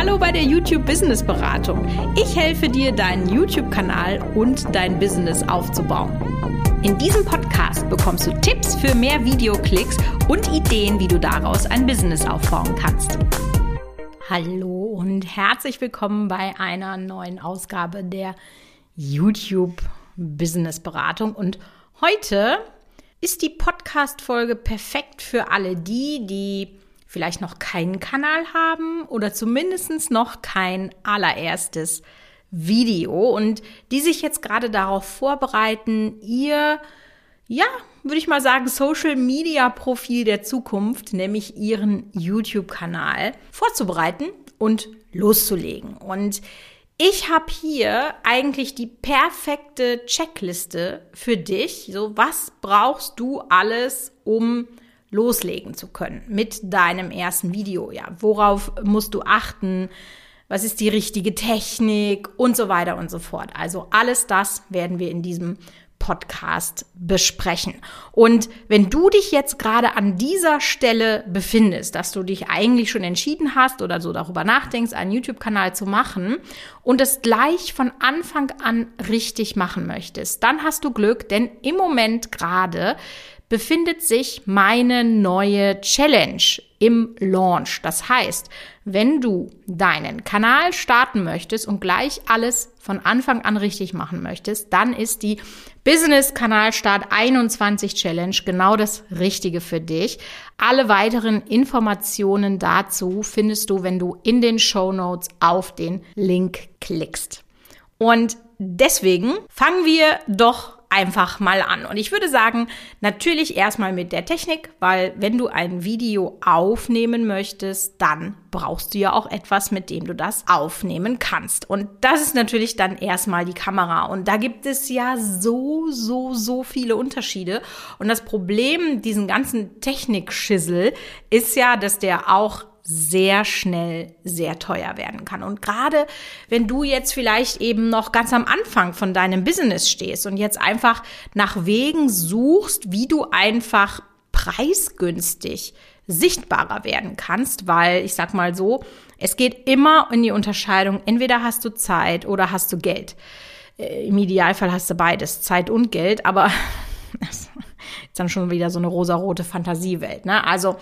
Hallo bei der YouTube Business Beratung. Ich helfe dir, deinen YouTube-Kanal und dein Business aufzubauen. In diesem Podcast bekommst du Tipps für mehr Videoklicks und Ideen, wie du daraus ein Business aufbauen kannst. Hallo und herzlich willkommen bei einer neuen Ausgabe der YouTube Business Beratung. Und heute ist die Podcast-Folge perfekt für alle die, die vielleicht noch keinen Kanal haben oder zumindest noch kein allererstes Video und die sich jetzt gerade darauf vorbereiten, ihr, ja, würde ich mal sagen, Social Media Profil der Zukunft, nämlich ihren YouTube-Kanal vorzubereiten und loszulegen. Und ich habe hier eigentlich die perfekte Checkliste für dich. So, was brauchst du alles, um loslegen zu können mit deinem ersten Video. Ja, worauf musst du achten? Was ist die richtige Technik und so weiter und so fort. Also alles das werden wir in diesem Podcast besprechen. Und wenn du dich jetzt gerade an dieser Stelle befindest, dass du dich eigentlich schon entschieden hast oder so darüber nachdenkst, einen YouTube-Kanal zu machen und es gleich von Anfang an richtig machen möchtest, dann hast du Glück, denn im Moment gerade befindet sich meine neue Challenge im Launch. Das heißt, wenn du deinen Kanal starten möchtest und gleich alles von Anfang an richtig machen möchtest, dann ist die Business Kanalstart 21 Challenge genau das Richtige für dich. Alle weiteren Informationen dazu findest du, wenn du in den Show Notes auf den Link klickst. Und deswegen fangen wir doch einfach mal an. Und ich würde sagen, natürlich erstmal mit der Technik, weil wenn du ein Video aufnehmen möchtest, dann brauchst du ja auch etwas, mit dem du das aufnehmen kannst. Und das ist natürlich dann erstmal die Kamera. Und da gibt es ja so, so, so viele Unterschiede. Und das Problem, diesen ganzen Technikschissel, ist ja, dass der auch sehr schnell sehr teuer werden kann. Und gerade wenn du jetzt vielleicht eben noch ganz am Anfang von deinem Business stehst und jetzt einfach nach Wegen suchst, wie du einfach preisgünstig sichtbarer werden kannst, weil ich sag mal so, es geht immer in die Unterscheidung, entweder hast du Zeit oder hast du Geld. Äh, Im Idealfall hast du beides, Zeit und Geld, aber ist dann schon wieder so eine rosarote Fantasiewelt. Ne? Also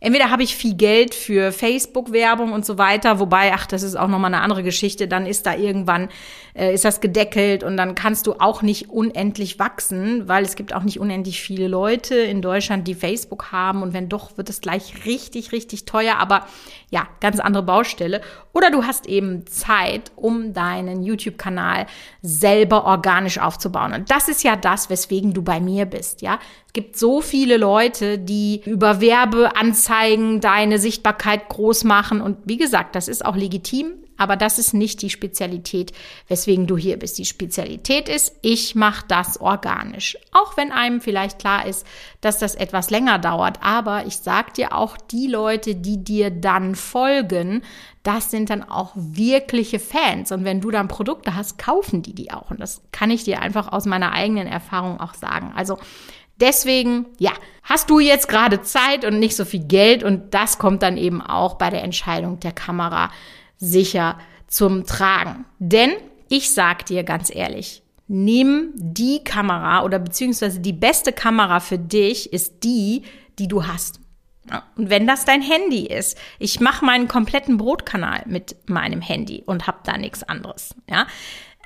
entweder habe ich viel Geld für Facebook-Werbung und so weiter, wobei, ach, das ist auch nochmal eine andere Geschichte, dann ist da irgendwann, äh, ist das gedeckelt und dann kannst du auch nicht unendlich wachsen, weil es gibt auch nicht unendlich viele Leute in Deutschland, die Facebook haben und wenn doch, wird es gleich richtig, richtig teuer, aber ja, ganz andere Baustelle. Oder du hast eben Zeit, um deinen YouTube-Kanal selber organisch aufzubauen. Und das ist ja das, weswegen du bei mir bist, ja. Es gibt so viele Leute, die über Werbeanzeigen deine Sichtbarkeit groß machen. Und wie gesagt, das ist auch legitim. Aber das ist nicht die Spezialität, weswegen du hier bist. Die Spezialität ist, ich mache das organisch. Auch wenn einem vielleicht klar ist, dass das etwas länger dauert. Aber ich sag dir auch, die Leute, die dir dann folgen, das sind dann auch wirkliche Fans. Und wenn du dann Produkte hast, kaufen die die auch. Und das kann ich dir einfach aus meiner eigenen Erfahrung auch sagen. Also Deswegen, ja, hast du jetzt gerade Zeit und nicht so viel Geld und das kommt dann eben auch bei der Entscheidung der Kamera sicher zum Tragen. Denn ich sag dir ganz ehrlich, nimm die Kamera oder beziehungsweise die beste Kamera für dich ist die, die du hast. Und wenn das dein Handy ist, ich mache meinen kompletten Brotkanal mit meinem Handy und habe da nichts anderes. Ja,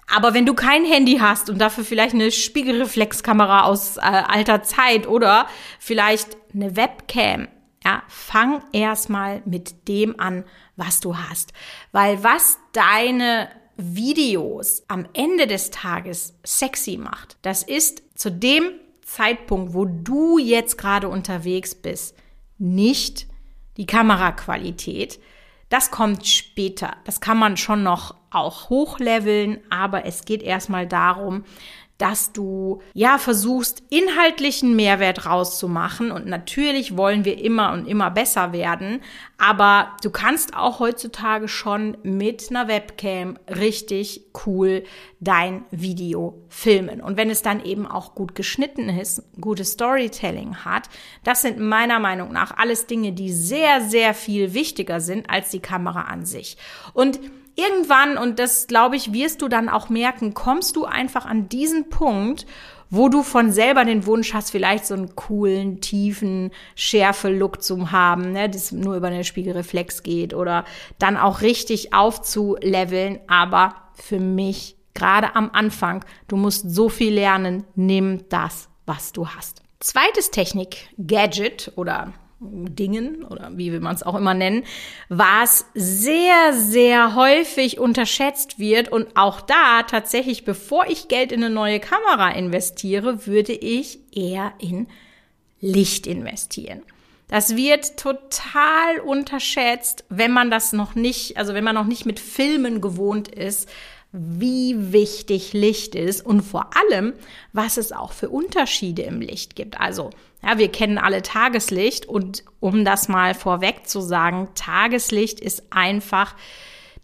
aber wenn du kein Handy hast und dafür vielleicht eine Spiegelreflexkamera aus äh, alter Zeit oder vielleicht eine Webcam, ja, fang erstmal mit dem an, was du hast. Weil was deine Videos am Ende des Tages sexy macht, das ist zu dem Zeitpunkt, wo du jetzt gerade unterwegs bist, nicht die Kameraqualität. Das kommt später. Das kann man schon noch auch hochleveln, aber es geht erstmal darum, dass du ja versuchst, inhaltlichen Mehrwert rauszumachen. Und natürlich wollen wir immer und immer besser werden. Aber du kannst auch heutzutage schon mit einer Webcam richtig cool dein Video filmen. Und wenn es dann eben auch gut geschnitten ist, gutes Storytelling hat, das sind meiner Meinung nach alles Dinge, die sehr, sehr viel wichtiger sind als die Kamera an sich. Und irgendwann, und das glaube ich, wirst du dann auch merken, kommst du einfach an diesen Punkt, wo du von selber den Wunsch hast, vielleicht so einen coolen, tiefen Schärfe-Look zu haben, ne, das nur über eine Spiegelreflex geht oder dann auch richtig aufzuleveln. Aber für mich, gerade am Anfang, du musst so viel lernen, nimm das, was du hast. Zweites Technik-Gadget oder Dingen oder wie will man es auch immer nennen, was sehr, sehr häufig unterschätzt wird. Und auch da tatsächlich, bevor ich Geld in eine neue Kamera investiere, würde ich eher in Licht investieren. Das wird total unterschätzt, wenn man das noch nicht, also wenn man noch nicht mit Filmen gewohnt ist, wie wichtig Licht ist und vor allem, was es auch für Unterschiede im Licht gibt. Also, ja, wir kennen alle Tageslicht und um das mal vorweg zu sagen, Tageslicht ist einfach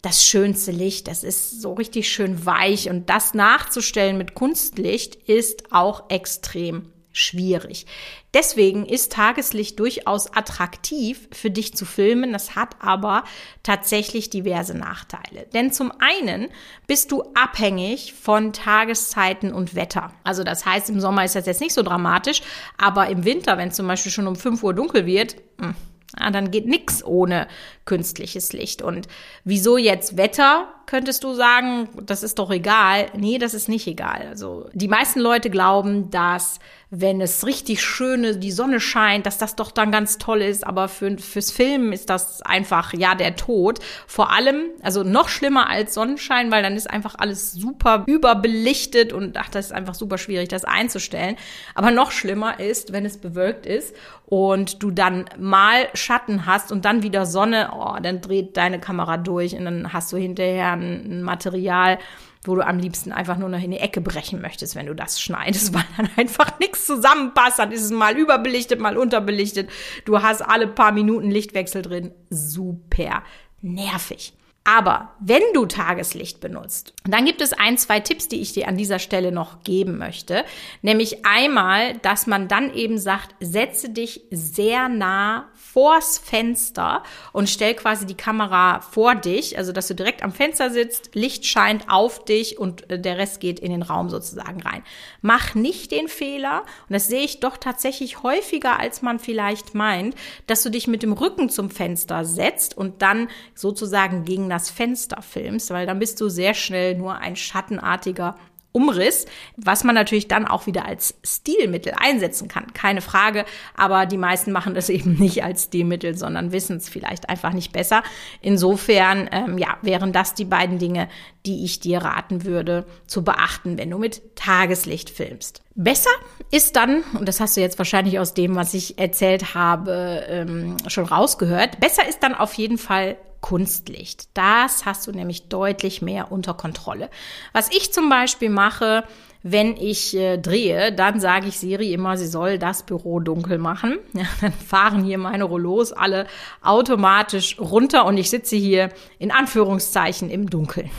das schönste Licht. Das ist so richtig schön weich und das nachzustellen mit Kunstlicht ist auch extrem schwierig. Deswegen ist Tageslicht durchaus attraktiv für dich zu filmen. Das hat aber tatsächlich diverse Nachteile. Denn zum einen bist du abhängig von Tageszeiten und Wetter. Also das heißt, im Sommer ist das jetzt nicht so dramatisch, aber im Winter, wenn zum Beispiel schon um 5 Uhr dunkel wird, hm, ja, dann geht nichts ohne künstliches Licht. Und wieso jetzt Wetter, könntest du sagen, das ist doch egal. Nee, das ist nicht egal. Also die meisten Leute glauben, dass wenn es richtig schöne, die Sonne scheint, dass das doch dann ganz toll ist. Aber für, fürs Filmen ist das einfach, ja, der Tod. Vor allem, also noch schlimmer als Sonnenschein, weil dann ist einfach alles super überbelichtet und ach, das ist einfach super schwierig, das einzustellen. Aber noch schlimmer ist, wenn es bewölkt ist und du dann mal Schatten hast und dann wieder Sonne, oh, dann dreht deine Kamera durch und dann hast du hinterher ein, ein Material, wo du am liebsten einfach nur noch in die Ecke brechen möchtest, wenn du das schneidest, weil dann einfach nichts zusammenpasst. Dann ist es mal überbelichtet, mal unterbelichtet. Du hast alle paar Minuten Lichtwechsel drin. Super nervig. Aber wenn du Tageslicht benutzt, dann gibt es ein, zwei Tipps, die ich dir an dieser Stelle noch geben möchte. Nämlich einmal, dass man dann eben sagt, setze dich sehr nah vors Fenster und stell quasi die Kamera vor dich, also dass du direkt am Fenster sitzt, Licht scheint auf dich und äh, der Rest geht in den Raum sozusagen rein. Mach nicht den Fehler, und das sehe ich doch tatsächlich häufiger, als man vielleicht meint, dass du dich mit dem Rücken zum Fenster setzt und dann sozusagen gegen das Fenster filmst, weil dann bist du sehr schnell nur ein schattenartiger Umriss, was man natürlich dann auch wieder als Stilmittel einsetzen kann, keine Frage. Aber die meisten machen das eben nicht als Stilmittel, sondern wissen es vielleicht einfach nicht besser. Insofern, ähm, ja, wären das die beiden Dinge, die ich dir raten würde zu beachten, wenn du mit Tageslicht filmst. Besser ist dann, und das hast du jetzt wahrscheinlich aus dem, was ich erzählt habe, ähm, schon rausgehört, besser ist dann auf jeden Fall Kunstlicht. Das hast du nämlich deutlich mehr unter Kontrolle. Was ich zum Beispiel mache, wenn ich äh, drehe, dann sage ich Siri immer, sie soll das Büro dunkel machen. Ja, dann fahren hier meine Rollos alle automatisch runter und ich sitze hier in Anführungszeichen im Dunkeln.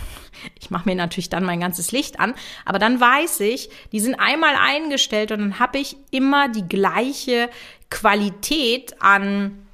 Ich mache mir natürlich dann mein ganzes Licht an, aber dann weiß ich, die sind einmal eingestellt und dann habe ich immer die gleiche Qualität an,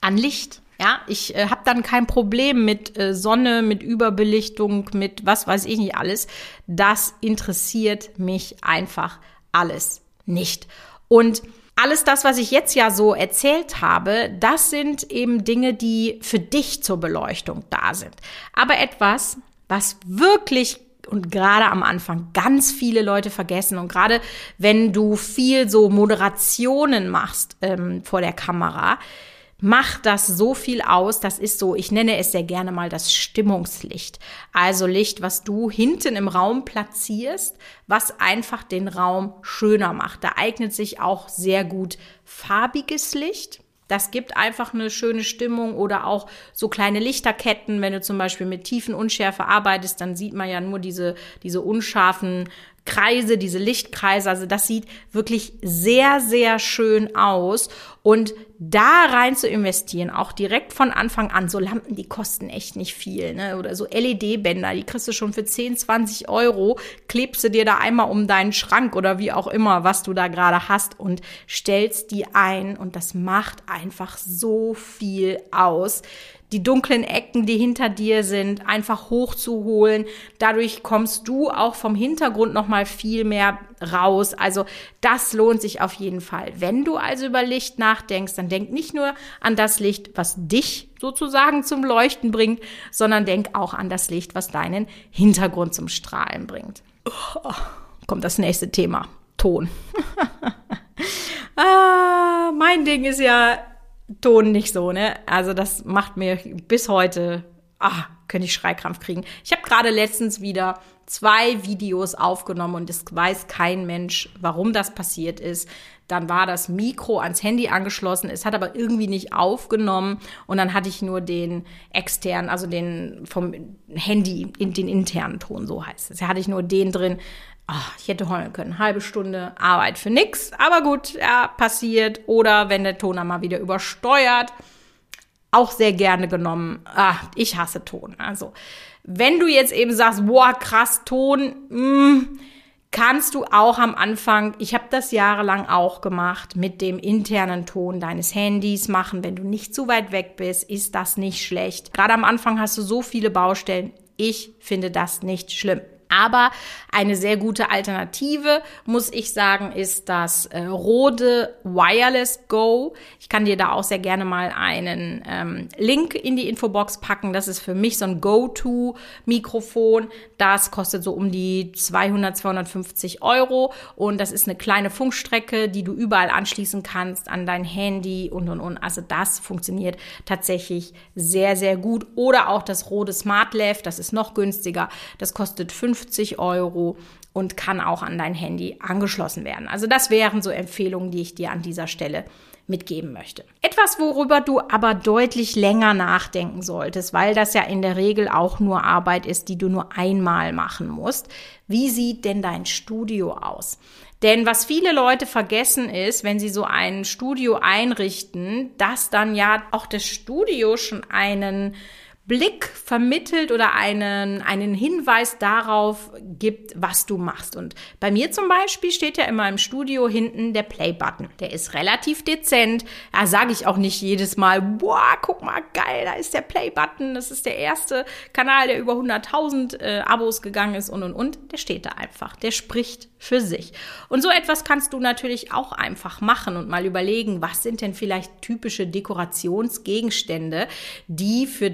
an Licht. Ja, ich äh, habe dann kein Problem mit äh, Sonne, mit Überbelichtung, mit was weiß ich nicht alles. Das interessiert mich einfach alles nicht. Und alles das, was ich jetzt ja so erzählt habe, das sind eben Dinge, die für dich zur Beleuchtung da sind. Aber etwas, was wirklich und gerade am Anfang ganz viele Leute vergessen. Und gerade wenn du viel so Moderationen machst ähm, vor der Kamera, macht das so viel aus. Das ist so, ich nenne es sehr gerne mal das Stimmungslicht. Also Licht, was du hinten im Raum platzierst, was einfach den Raum schöner macht. Da eignet sich auch sehr gut farbiges Licht. Das gibt einfach eine schöne Stimmung oder auch so kleine Lichterketten. Wenn du zum Beispiel mit tiefen Unschärfe arbeitest, dann sieht man ja nur diese, diese unscharfen Kreise, diese Lichtkreise. Also das sieht wirklich sehr, sehr schön aus. Und da rein zu investieren, auch direkt von Anfang an, so Lampen, die kosten echt nicht viel, ne? Oder so LED-Bänder, die kriegst du schon für 10, 20 Euro, klebst du dir da einmal um deinen Schrank oder wie auch immer, was du da gerade hast und stellst die ein und das macht einfach so viel aus die dunklen Ecken, die hinter dir sind, einfach hochzuholen. Dadurch kommst du auch vom Hintergrund noch mal viel mehr raus. Also das lohnt sich auf jeden Fall. Wenn du also über Licht nachdenkst, dann denk nicht nur an das Licht, was dich sozusagen zum Leuchten bringt, sondern denk auch an das Licht, was deinen Hintergrund zum Strahlen bringt. Oh, kommt das nächste Thema. Ton. ah, mein Ding ist ja Ton nicht so, ne? Also das macht mir bis heute, ah, könnte ich Schreikrampf kriegen. Ich habe gerade letztens wieder zwei Videos aufgenommen und es weiß kein Mensch, warum das passiert ist. Dann war das Mikro ans Handy angeschlossen, es hat aber irgendwie nicht aufgenommen und dann hatte ich nur den externen, also den vom Handy, in den internen Ton, so heißt es. Da hatte ich nur den drin. Ach, ich hätte heulen können. Halbe Stunde Arbeit für nix. Aber gut, ja, passiert. Oder wenn der Toner mal wieder übersteuert. Auch sehr gerne genommen. Ah, ich hasse Ton. Also, wenn du jetzt eben sagst, boah, krass, Ton, mh, mm, kannst du auch am Anfang, ich habe das jahrelang auch gemacht, mit dem internen Ton deines Handys machen. Wenn du nicht zu weit weg bist, ist das nicht schlecht. Gerade am Anfang hast du so viele Baustellen. Ich finde das nicht schlimm. Aber eine sehr gute Alternative, muss ich sagen, ist das äh, Rode Wireless Go. Ich kann dir da auch sehr gerne mal einen ähm, Link in die Infobox packen. Das ist für mich so ein Go-To-Mikrofon. Das kostet so um die 200, 250 Euro. Und das ist eine kleine Funkstrecke, die du überall anschließen kannst an dein Handy und, und, und. Also das funktioniert tatsächlich sehr, sehr gut. Oder auch das Rode Smart das ist noch günstiger. Das kostet 5 50 Euro und kann auch an dein Handy angeschlossen werden. Also das wären so Empfehlungen, die ich dir an dieser Stelle mitgeben möchte. Etwas, worüber du aber deutlich länger nachdenken solltest, weil das ja in der Regel auch nur Arbeit ist, die du nur einmal machen musst. Wie sieht denn dein Studio aus? Denn was viele Leute vergessen ist, wenn sie so ein Studio einrichten, dass dann ja auch das Studio schon einen Blick vermittelt oder einen, einen Hinweis darauf gibt, was du machst. Und bei mir zum Beispiel steht ja immer im Studio hinten der Play-Button. Der ist relativ dezent. Da sage ich auch nicht jedes Mal, boah, guck mal, geil, da ist der Play-Button. Das ist der erste Kanal, der über 100.000 äh, Abos gegangen ist und, und, und. Der steht da einfach. Der spricht für sich. Und so etwas kannst du natürlich auch einfach machen und mal überlegen, was sind denn vielleicht typische Dekorationsgegenstände, die für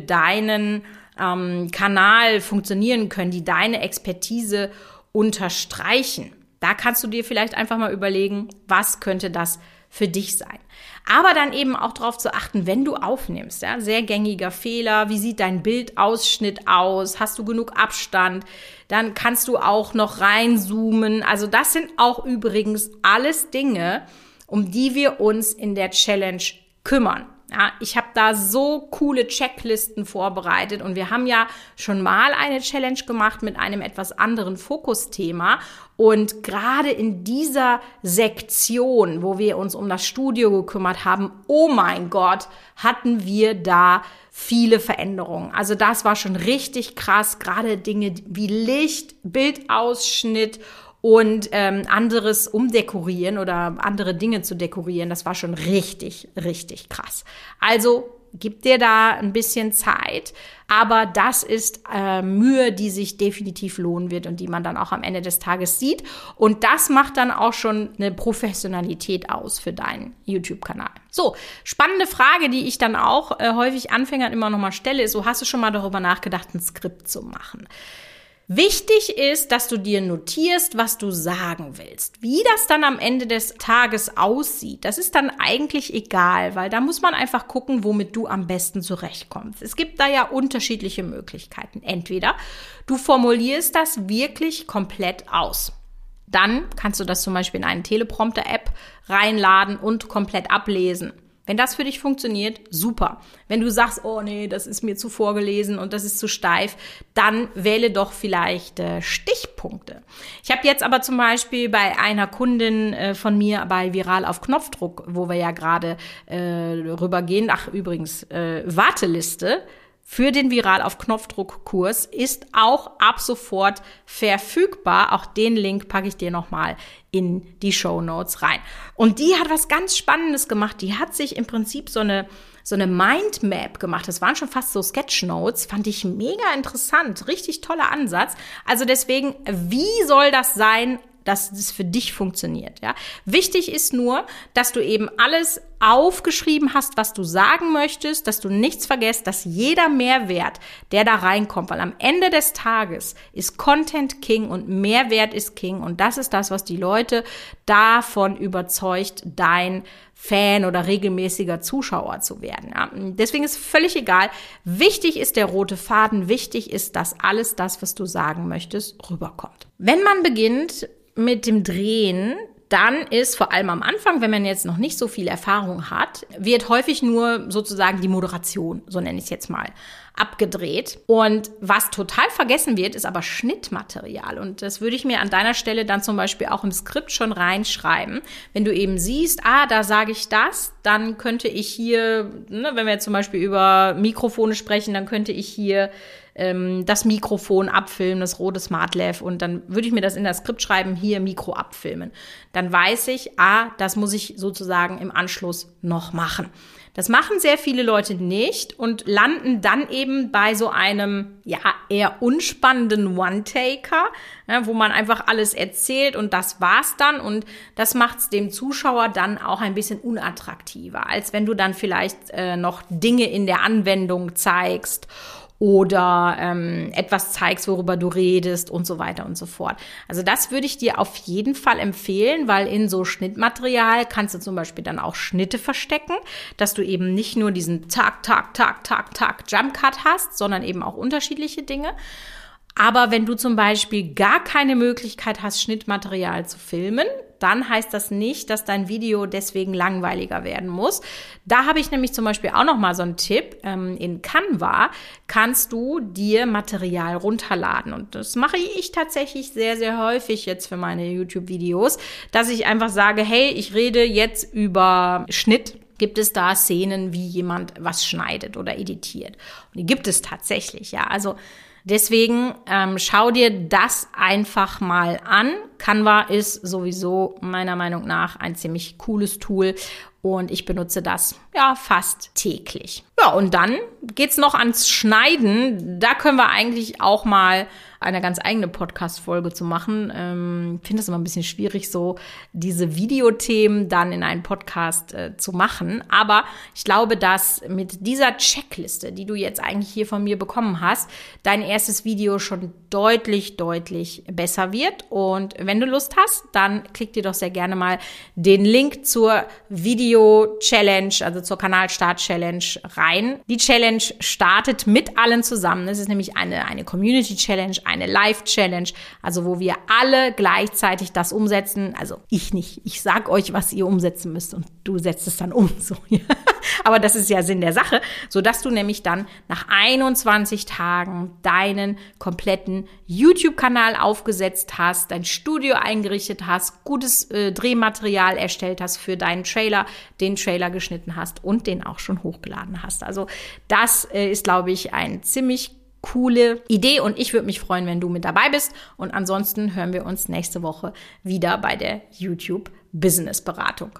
deinen ähm, Kanal funktionieren können, die deine Expertise unterstreichen. Da kannst du dir vielleicht einfach mal überlegen, was könnte das für dich sein. Aber dann eben auch darauf zu achten, wenn du aufnimmst, ja, sehr gängiger Fehler, wie sieht dein Bildausschnitt aus, hast du genug Abstand, dann kannst du auch noch reinzoomen. Also das sind auch übrigens alles Dinge, um die wir uns in der Challenge kümmern. Ja, ich habe da so coole Checklisten vorbereitet und wir haben ja schon mal eine Challenge gemacht mit einem etwas anderen Fokusthema und gerade in dieser Sektion, wo wir uns um das Studio gekümmert haben, oh mein Gott, hatten wir da viele Veränderungen. Also das war schon richtig krass, gerade Dinge wie Licht, Bildausschnitt und ähm, anderes umdekorieren oder andere Dinge zu dekorieren, das war schon richtig, richtig krass. Also gib dir da ein bisschen Zeit, aber das ist äh, Mühe, die sich definitiv lohnen wird und die man dann auch am Ende des Tages sieht. Und das macht dann auch schon eine Professionalität aus für deinen YouTube-Kanal. So, spannende Frage, die ich dann auch äh, häufig Anfängern immer noch mal stelle, ist, so hast du schon mal darüber nachgedacht, ein Skript zu machen? Wichtig ist, dass du dir notierst, was du sagen willst. Wie das dann am Ende des Tages aussieht, das ist dann eigentlich egal, weil da muss man einfach gucken, womit du am besten zurechtkommst. Es gibt da ja unterschiedliche Möglichkeiten. Entweder du formulierst das wirklich komplett aus. Dann kannst du das zum Beispiel in eine Teleprompter-App reinladen und komplett ablesen. Wenn das für dich funktioniert, super. Wenn du sagst, oh nee, das ist mir zu vorgelesen und das ist zu steif, dann wähle doch vielleicht äh, Stichpunkte. Ich habe jetzt aber zum Beispiel bei einer Kundin äh, von mir bei Viral auf Knopfdruck, wo wir ja gerade äh, rübergehen, ach übrigens, äh, Warteliste, für den Viral auf Knopfdruck Kurs ist auch ab sofort verfügbar. Auch den Link packe ich dir nochmal in die Show Notes rein. Und die hat was ganz Spannendes gemacht. Die hat sich im Prinzip so eine so eine Mindmap gemacht. Das waren schon fast so Sketchnotes. Fand ich mega interessant. Richtig toller Ansatz. Also deswegen, wie soll das sein dass es für dich funktioniert. Ja? Wichtig ist nur, dass du eben alles aufgeschrieben hast, was du sagen möchtest, dass du nichts vergisst, dass jeder Mehrwert, der da reinkommt, weil am Ende des Tages ist Content King und Mehrwert ist King und das ist das, was die Leute davon überzeugt, dein Fan oder regelmäßiger Zuschauer zu werden. Ja. Deswegen ist völlig egal. Wichtig ist der rote Faden. Wichtig ist, dass alles das, was du sagen möchtest, rüberkommt. Wenn man beginnt, mit dem Drehen, dann ist vor allem am Anfang, wenn man jetzt noch nicht so viel Erfahrung hat, wird häufig nur sozusagen die Moderation, so nenne ich es jetzt mal, abgedreht. Und was total vergessen wird, ist aber Schnittmaterial. Und das würde ich mir an deiner Stelle dann zum Beispiel auch im Skript schon reinschreiben. Wenn du eben siehst, ah, da sage ich das, dann könnte ich hier, ne, wenn wir jetzt zum Beispiel über Mikrofone sprechen, dann könnte ich hier ähm, das Mikrofon abfilmen, das rote SmartLav und dann würde ich mir das in das Skript schreiben, hier Mikro abfilmen. Dann weiß ich, ah, das muss ich sozusagen im Anschluss noch machen. Das machen sehr viele Leute nicht und landen dann eben bei so einem, ja, eher unspannenden One-Taker, ja, wo man einfach alles erzählt und das war's dann und das macht's dem Zuschauer dann auch ein bisschen unattraktiver, als wenn du dann vielleicht äh, noch Dinge in der Anwendung zeigst oder ähm, etwas zeigst, worüber du redest und so weiter und so fort. Also das würde ich dir auf jeden Fall empfehlen, weil in so Schnittmaterial kannst du zum Beispiel dann auch Schnitte verstecken, dass du eben nicht nur diesen Tag, Tag, Tag, Tag, Tag Jump Cut hast, sondern eben auch unterschiedliche Dinge. Aber wenn du zum Beispiel gar keine Möglichkeit hast, Schnittmaterial zu filmen, dann heißt das nicht, dass dein Video deswegen langweiliger werden muss. Da habe ich nämlich zum Beispiel auch noch mal so einen Tipp. Ähm, in Canva kannst du dir Material runterladen. Und das mache ich tatsächlich sehr, sehr häufig jetzt für meine YouTube-Videos, dass ich einfach sage, hey, ich rede jetzt über Schnitt gibt es da Szenen, wie jemand was schneidet oder editiert. Und die gibt es tatsächlich, ja. Also Deswegen ähm, schau dir das einfach mal an. Canva ist sowieso meiner Meinung nach ein ziemlich cooles Tool und ich benutze das ja fast täglich. Ja, und dann geht's noch ans Schneiden. Da können wir eigentlich auch mal eine ganz eigene Podcast-Folge zu machen. Ähm, ich finde es immer ein bisschen schwierig, so diese Videothemen dann in einen Podcast äh, zu machen. Aber ich glaube, dass mit dieser Checkliste, die du jetzt eigentlich hier von mir bekommen hast, dein erstes Video schon deutlich, deutlich besser wird. Und wenn du Lust hast, dann klick dir doch sehr gerne mal den Link zur Video-Challenge, also zur Kanalstart-Challenge rein. Die Challenge startet mit allen zusammen. Es ist nämlich eine, eine Community-Challenge, eine Live-Challenge, also wo wir alle gleichzeitig das umsetzen. Also ich nicht. Ich sag euch, was ihr umsetzen müsst und du setzt es dann um. So, ja. Aber das ist ja Sinn der Sache, so dass du nämlich dann nach 21 Tagen deinen kompletten YouTube-Kanal aufgesetzt hast, dein Studio eingerichtet hast, gutes äh, Drehmaterial erstellt hast für deinen Trailer, den Trailer geschnitten hast und den auch schon hochgeladen hast. Also das äh, ist, glaube ich, ein ziemlich coole Idee und ich würde mich freuen, wenn du mit dabei bist. Und ansonsten hören wir uns nächste Woche wieder bei der YouTube Business Beratung.